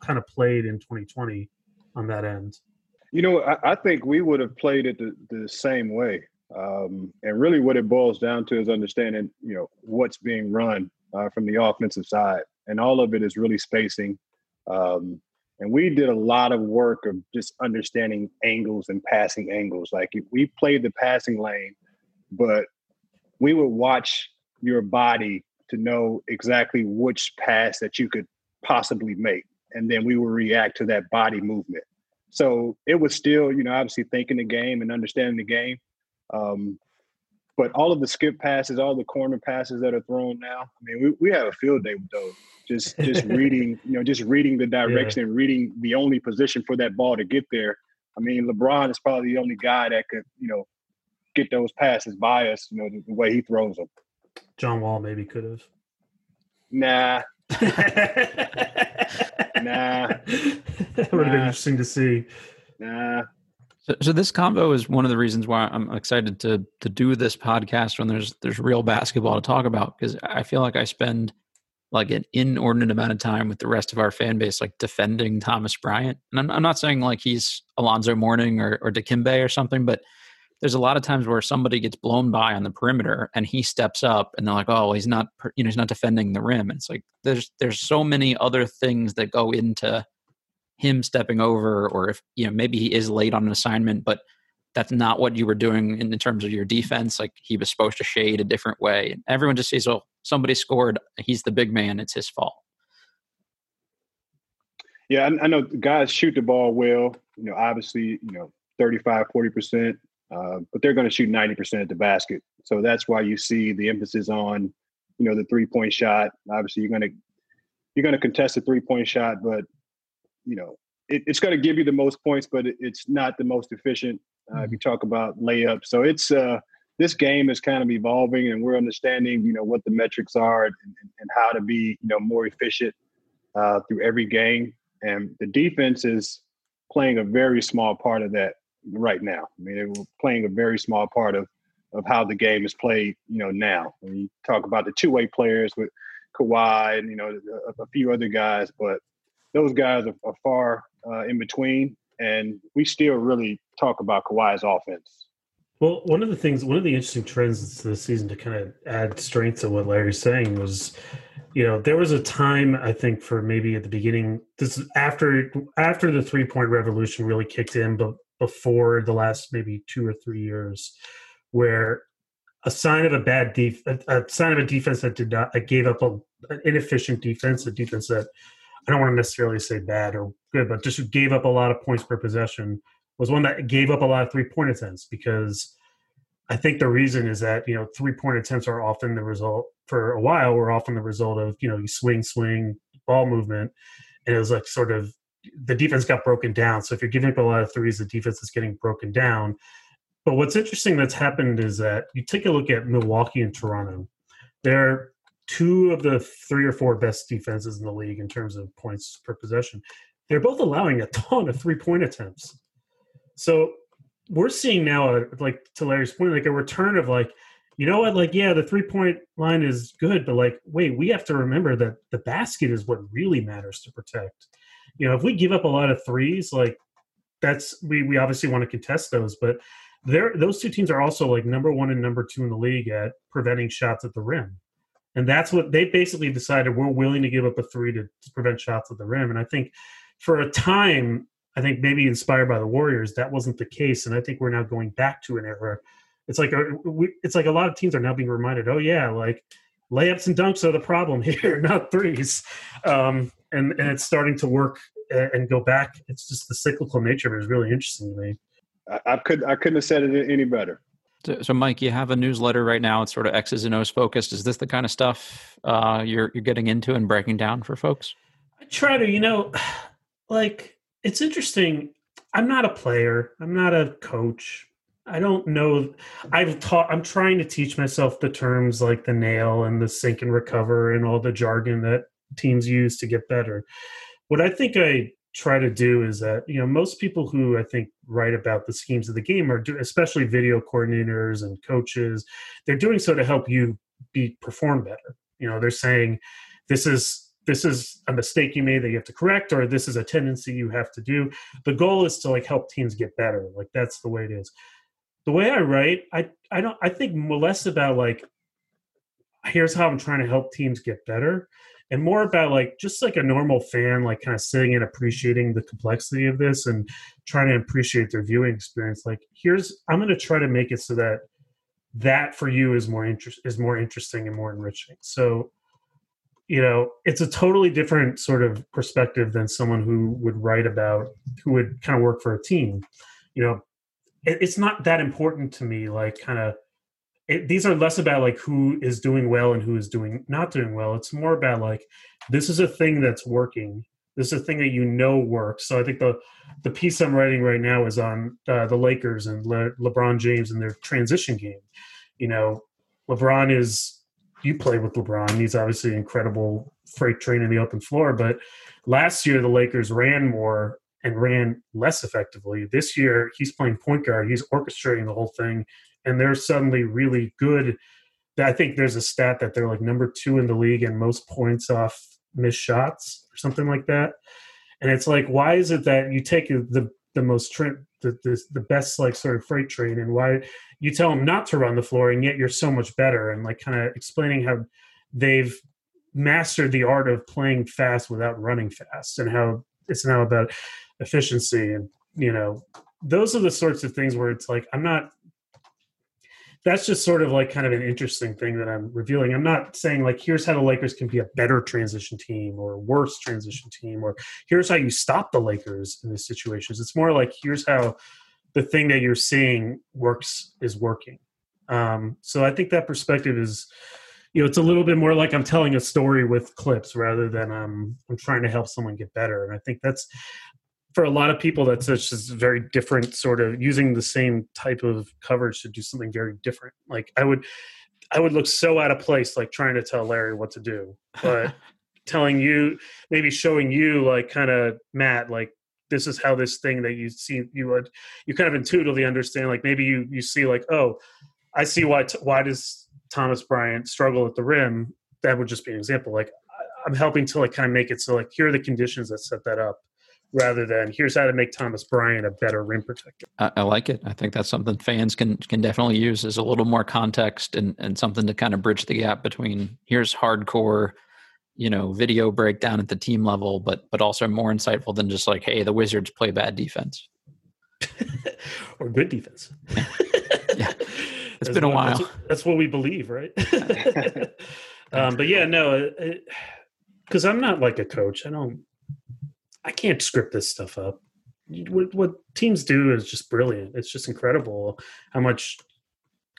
kind of played in 2020 on that end? You know, I, I think we would have played it the, the same way. Um, and really, what it boils down to is understanding, you know, what's being run uh, from the offensive side, and all of it is really spacing. Um, and we did a lot of work of just understanding angles and passing angles. Like if we played the passing lane, but we would watch your body to know exactly which pass that you could possibly make, and then we would react to that body movement. So it was still, you know, obviously thinking the game and understanding the game. Um, but all of the skip passes, all the corner passes that are thrown now, I mean, we, we have a field day with those. Just just reading, you know, just reading the direction yeah. and reading the only position for that ball to get there. I mean, LeBron is probably the only guy that could, you know, get those passes by us, you know, the, the way he throws them. John Wall maybe could have. Nah. nah. That would have been interesting to see. Nah. So, so this combo is one of the reasons why I'm excited to to do this podcast when there's there's real basketball to talk about because I feel like I spend like an inordinate amount of time with the rest of our fan base like defending Thomas Bryant. And I'm, I'm not saying like he's Alonzo Mourning or, or Dikembe or something, but there's a lot of times where somebody gets blown by on the perimeter and he steps up and they're like, oh, he's not, you know, he's not defending the rim. And it's like there's there's so many other things that go into him stepping over or if you know maybe he is late on an assignment but that's not what you were doing in, terms of your defense. Like he was supposed to shade a different way. And everyone just says well oh, somebody scored. He's the big man. It's his fault. Yeah i, I know guys shoot the ball well. You know obviously you know 35 40% uh, but they're going to shoot 90% at the basket so that's why you see the emphasis on you know the three point shot obviously you're going to you're going to contest a three point shot but you know, it, it's going to give you the most points, but it, it's not the most efficient. Uh, mm-hmm. If you talk about layups, so it's uh, this game is kind of evolving, and we're understanding, you know, what the metrics are and, and how to be, you know, more efficient uh, through every game. And the defense is playing a very small part of that right now. I mean, we're playing a very small part of of how the game is played, you know, now. When you talk about the two way players with Kawhi and you know a, a, few other guys, but those guys are, are far uh, in between, and we still really talk about Kawhi's offense. Well, one of the things, one of the interesting trends this season to kind of add strength to what Larry's saying was, you know, there was a time I think for maybe at the beginning, this after after the three point revolution really kicked in, but before the last maybe two or three years, where a sign of a bad def, a, a sign of a defense that did not that gave up a, an inefficient defense, a defense that I don't want to necessarily say bad or good, but just gave up a lot of points per possession was one that gave up a lot of three point attempts because I think the reason is that, you know, three point attempts are often the result for a while were often the result of, you know, you swing, swing, ball movement. And it was like sort of the defense got broken down. So if you're giving up a lot of threes, the defense is getting broken down. But what's interesting that's happened is that you take a look at Milwaukee and Toronto. They're two of the three or four best defenses in the league in terms of points per possession. They're both allowing a ton of three point attempts. So we're seeing now, a, like to Larry's point, like a return of like, you know what, like, yeah, the three point line is good, but like, wait, we have to remember that the basket is what really matters to protect. You know, if we give up a lot of threes, like, that's we we obviously want to contest those, but there those two teams are also like number one and number two in the league at preventing shots at the rim. And that's what they basically decided we're willing to give up a three to, to prevent shots at the rim. And I think for a time, I think maybe inspired by the Warriors, that wasn't the case. And I think we're now going back to an era. It's like a, we, it's like a lot of teams are now being reminded, oh yeah, like layups and dunks are the problem here, not threes. Um, and and it's starting to work and go back. It's just the cyclical nature of it is really interesting to me. I, I could I couldn't have said it any better. So, so, Mike, you have a newsletter right now. It's sort of X's and O's focused. Is this the kind of stuff uh, you're you're getting into and breaking down for folks? I try to, you know, like it's interesting. I'm not a player. I'm not a coach. I don't know. I've taught. I'm trying to teach myself the terms like the nail and the sink and recover and all the jargon that teams use to get better. what I think I try to do is that you know most people who I think write about the schemes of the game are do, especially video coordinators and coaches. They're doing so to help you be perform better. You know, they're saying this is this is a mistake you made that you have to correct or this is a tendency you have to do the goal is to like help teams get better like that's the way it is the way i write i i don't i think less about like here's how i'm trying to help teams get better and more about like just like a normal fan like kind of sitting and appreciating the complexity of this and trying to appreciate their viewing experience like here's i'm going to try to make it so that that for you is more interest is more interesting and more enriching. So you know it's a totally different sort of perspective than someone who would write about who would kind of work for a team you know? It, it's not that important to me like kind of these are less about like who is doing well and who is doing not doing well it's more about like this is a thing that's working this is a thing that you know works so i think the the piece i'm writing right now is on uh, the lakers and Le- lebron james and their transition game you know lebron is you play with LeBron. He's obviously an incredible freight train in the open floor. But last year, the Lakers ran more and ran less effectively. This year, he's playing point guard. He's orchestrating the whole thing, and they're suddenly really good. I think there's a stat that they're like number two in the league and most points off missed shots or something like that. And it's like, why is it that you take the the most the, the the best like sort of freight train and why you tell them not to run the floor and yet you're so much better and like kind of explaining how they've mastered the art of playing fast without running fast and how it's now about efficiency and you know those are the sorts of things where it's like i'm not that's just sort of like kind of an interesting thing that I'm revealing. I'm not saying like here's how the Lakers can be a better transition team or a worse transition team or here's how you stop the Lakers in these situations. It's more like here's how the thing that you're seeing works is working. Um, so I think that perspective is, you know, it's a little bit more like I'm telling a story with clips rather than I'm I'm trying to help someone get better. And I think that's for a lot of people that's just very different sort of using the same type of coverage to do something very different. Like i would i would look so out of place like trying to tell larry what to do but telling you maybe showing you like kind of matt like this is how this thing that you see you would you kind of intuitively understand like maybe you you see like oh i see why why does thomas bryant struggle at the rim? That would just be an example. Like i'm helping to like kind of make it so like here are the conditions that set that up rather than here's how to make Thomas Bryant a better rim protector. I, I, like it. I think that's something fans can can definitely use as a little more context and, and something to kind of bridge the gap between here's hardcore, you know, video breakdown at the team level, but but also more insightful than just like, hey, the Wizards play bad defense. or good defense. yeah. It's that's been a while. That's, that's, what we believe, right? um, but yeah, no, because I'm not like a coach. I don't I can't script this stuff up. What, what teams do is just brilliant. It's just incredible how much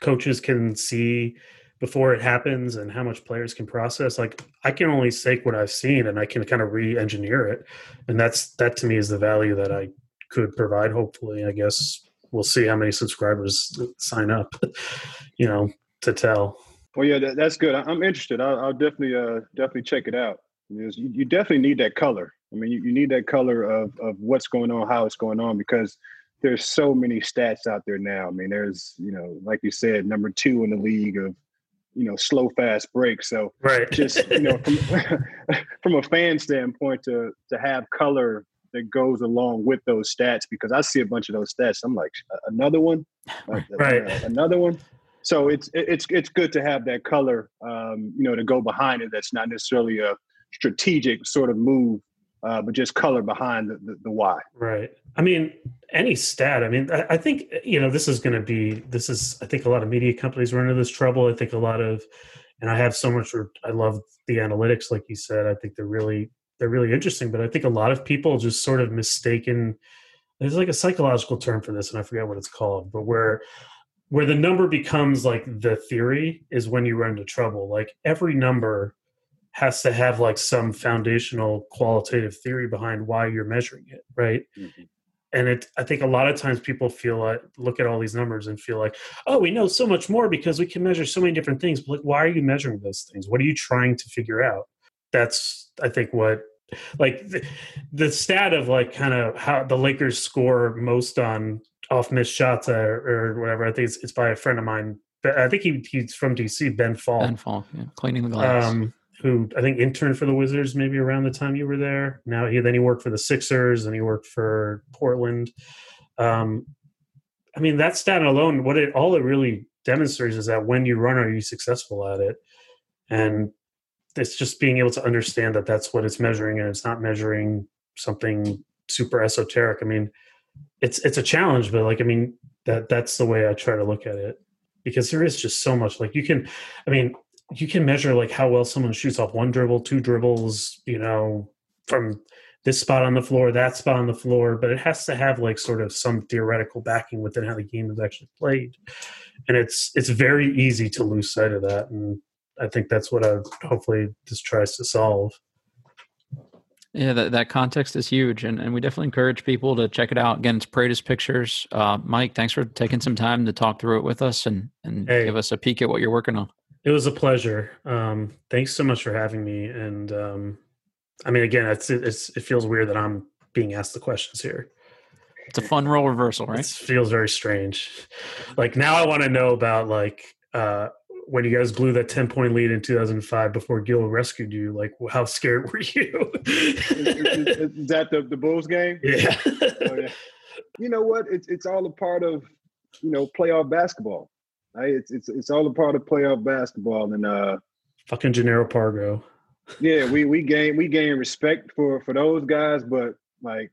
coaches can see before it happens and how much players can process. Like i can only take what i've seen and i can kind of re-engineer it. And that's that to me is the value that i could provide hopefully. I guess we'll see how many subscribers sign up you know to tell. Well yeah that, that's good. I'm interested. I'll, I'll definitely uh definitely check it out. You definitely need that color I mean, you, you need that color of of what's going on, how it's going on, because there's so many stats out there now. I mean, there's you know, like you said, number two in the league of you know slow fast breaks. So right. just you know, from from a fan standpoint, to to have color that goes along with those stats, because I see a bunch of those stats. I'm like, another one, right? Uh, another one. So it's it's it's good to have that color, um, you know, to go behind it. That's not necessarily a strategic sort of move uh, but just color behind the, the, the, why. Right. I mean, any stat. I mean, I, I think you know this is going to be. This is. I think a lot of media companies run into this trouble. I think a lot of, and I have so much. I love the analytics, like you said. I think they're really they're really interesting. But I think a lot of people just sort of mistaken. There's like a psychological term for this, and I forget what it's called, but where where the number becomes like the theory is when you run into trouble. Like every number has to have like some foundational qualitative theory behind why you're measuring it, right? Mm-hmm. And it, I think a lot of times people feel like look at all these numbers and feel like, oh, we know so much more because we can measure so many different things. But like, why are you measuring those things? What are you trying to figure out? That's, I think, what like the, the stat of like kind of how the Lakers score most on off missed shots or, or whatever. I think it's, it's, by a friend of mine. But I think he, he's from DC, Ben Falk. Ben Falk, yeah. cleaning the glass. Um, who I think interned for the Wizards maybe around the time you were there. Now he then he worked for the Sixers and he worked for Portland. Um, I mean that stat alone, what it all it really demonstrates is that when you run, are you successful at it? And it's just being able to understand that that's what it's measuring and it's not measuring something super esoteric i mean it's it's a challenge but like i mean that that's the way i try to look at it because there is just so much like you can i mean you can measure like how well someone shoots off one dribble two dribbles you know from this spot on the floor that spot on the floor but it has to have like sort of some theoretical backing within how the game is actually played and it's it's very easy to lose sight of that and I think that's what I hopefully this tries to solve. Yeah, that, that context is huge, and, and we definitely encourage people to check it out. Again, it's Prada's Pictures. Uh, Mike, thanks for taking some time to talk through it with us and and hey, give us a peek at what you're working on. It was a pleasure. Um, thanks so much for having me. And um, I mean, again, it's, it's it feels weird that I'm being asked the questions here. It's a fun role reversal, right? It feels very strange. Like now, I want to know about like uh, when you guys blew that 10 point lead in 2005 before Gil rescued you, like how scared were you? is, is, is, that the, the Bulls game? Yeah. oh, yeah. You know what? It's it's all a part of you know playoff basketball. Right? It's it's it's all a part of playoff basketball and uh fucking Jannero Pargo. yeah, we we gain we gain respect for for those guys, but like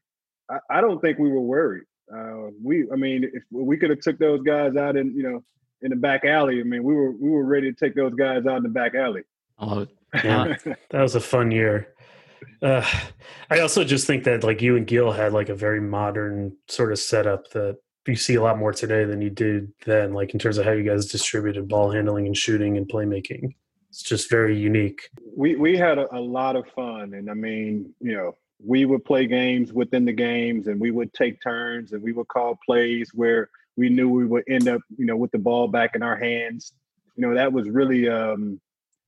I, I don't think we were worried. Uh, we I mean if we could have took those guys out and you know in the back alley. I mean, we were we were ready to take those guys out in the back alley. Oh, yeah. that was a fun year. Uh, I also just think that like you and Gil had like a very modern sort of setup that you see a lot more today than you did then, like in terms of how you guys distributed ball handling and shooting and playmaking. It's just very unique. We we had a, a lot of fun, and I mean, you know, we would play games within the games, and we would take turns, and we would call plays where we knew we would end up, you know, with the ball back in our hands. You know, that was really um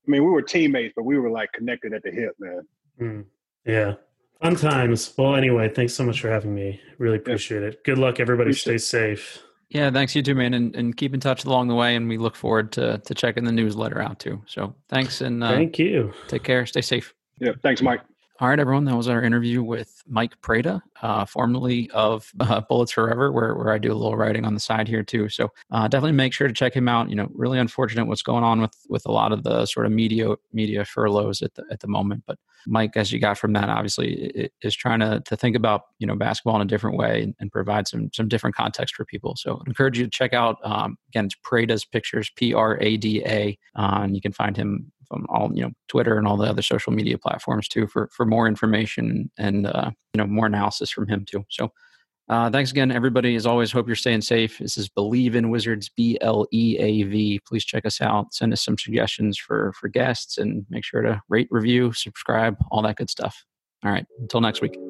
I mean, we were teammates, but we were like connected at the hip, man. Mm, yeah. Fun times. Well, anyway, thanks so much for having me. Really appreciate yeah. it. Good luck, everybody. Appreciate Stay safe. Yeah, thanks you too, man, and, and keep in touch along the way. And we look forward to to checking the newsletter out too. So thanks and uh, thank you. Take care. Stay safe. Yeah, thanks, Mike. All right, everyone. That was our interview with Mike Prada, uh, formerly of uh, Bullets Forever, where, where I do a little writing on the side here too. So uh, definitely make sure to check him out. You know, really unfortunate what's going on with with a lot of the sort of media media furloughs at the at the moment. But Mike, as you got from that, obviously is trying to to think about you know basketball in a different way and, and provide some some different context for people. So I encourage you to check out um, again, it's Prada's Pictures, P R A D A, uh, and you can find him all you know Twitter and all the other social media platforms too for for more information and uh, you know more analysis from him too. So. Uh, thanks again, everybody. As always, hope you're staying safe. This is Bleav in Wizards, B L E A V. Please check us out. Send us some suggestions for for guests, and make sure to rate, review, subscribe, all that good stuff. All right, until next week.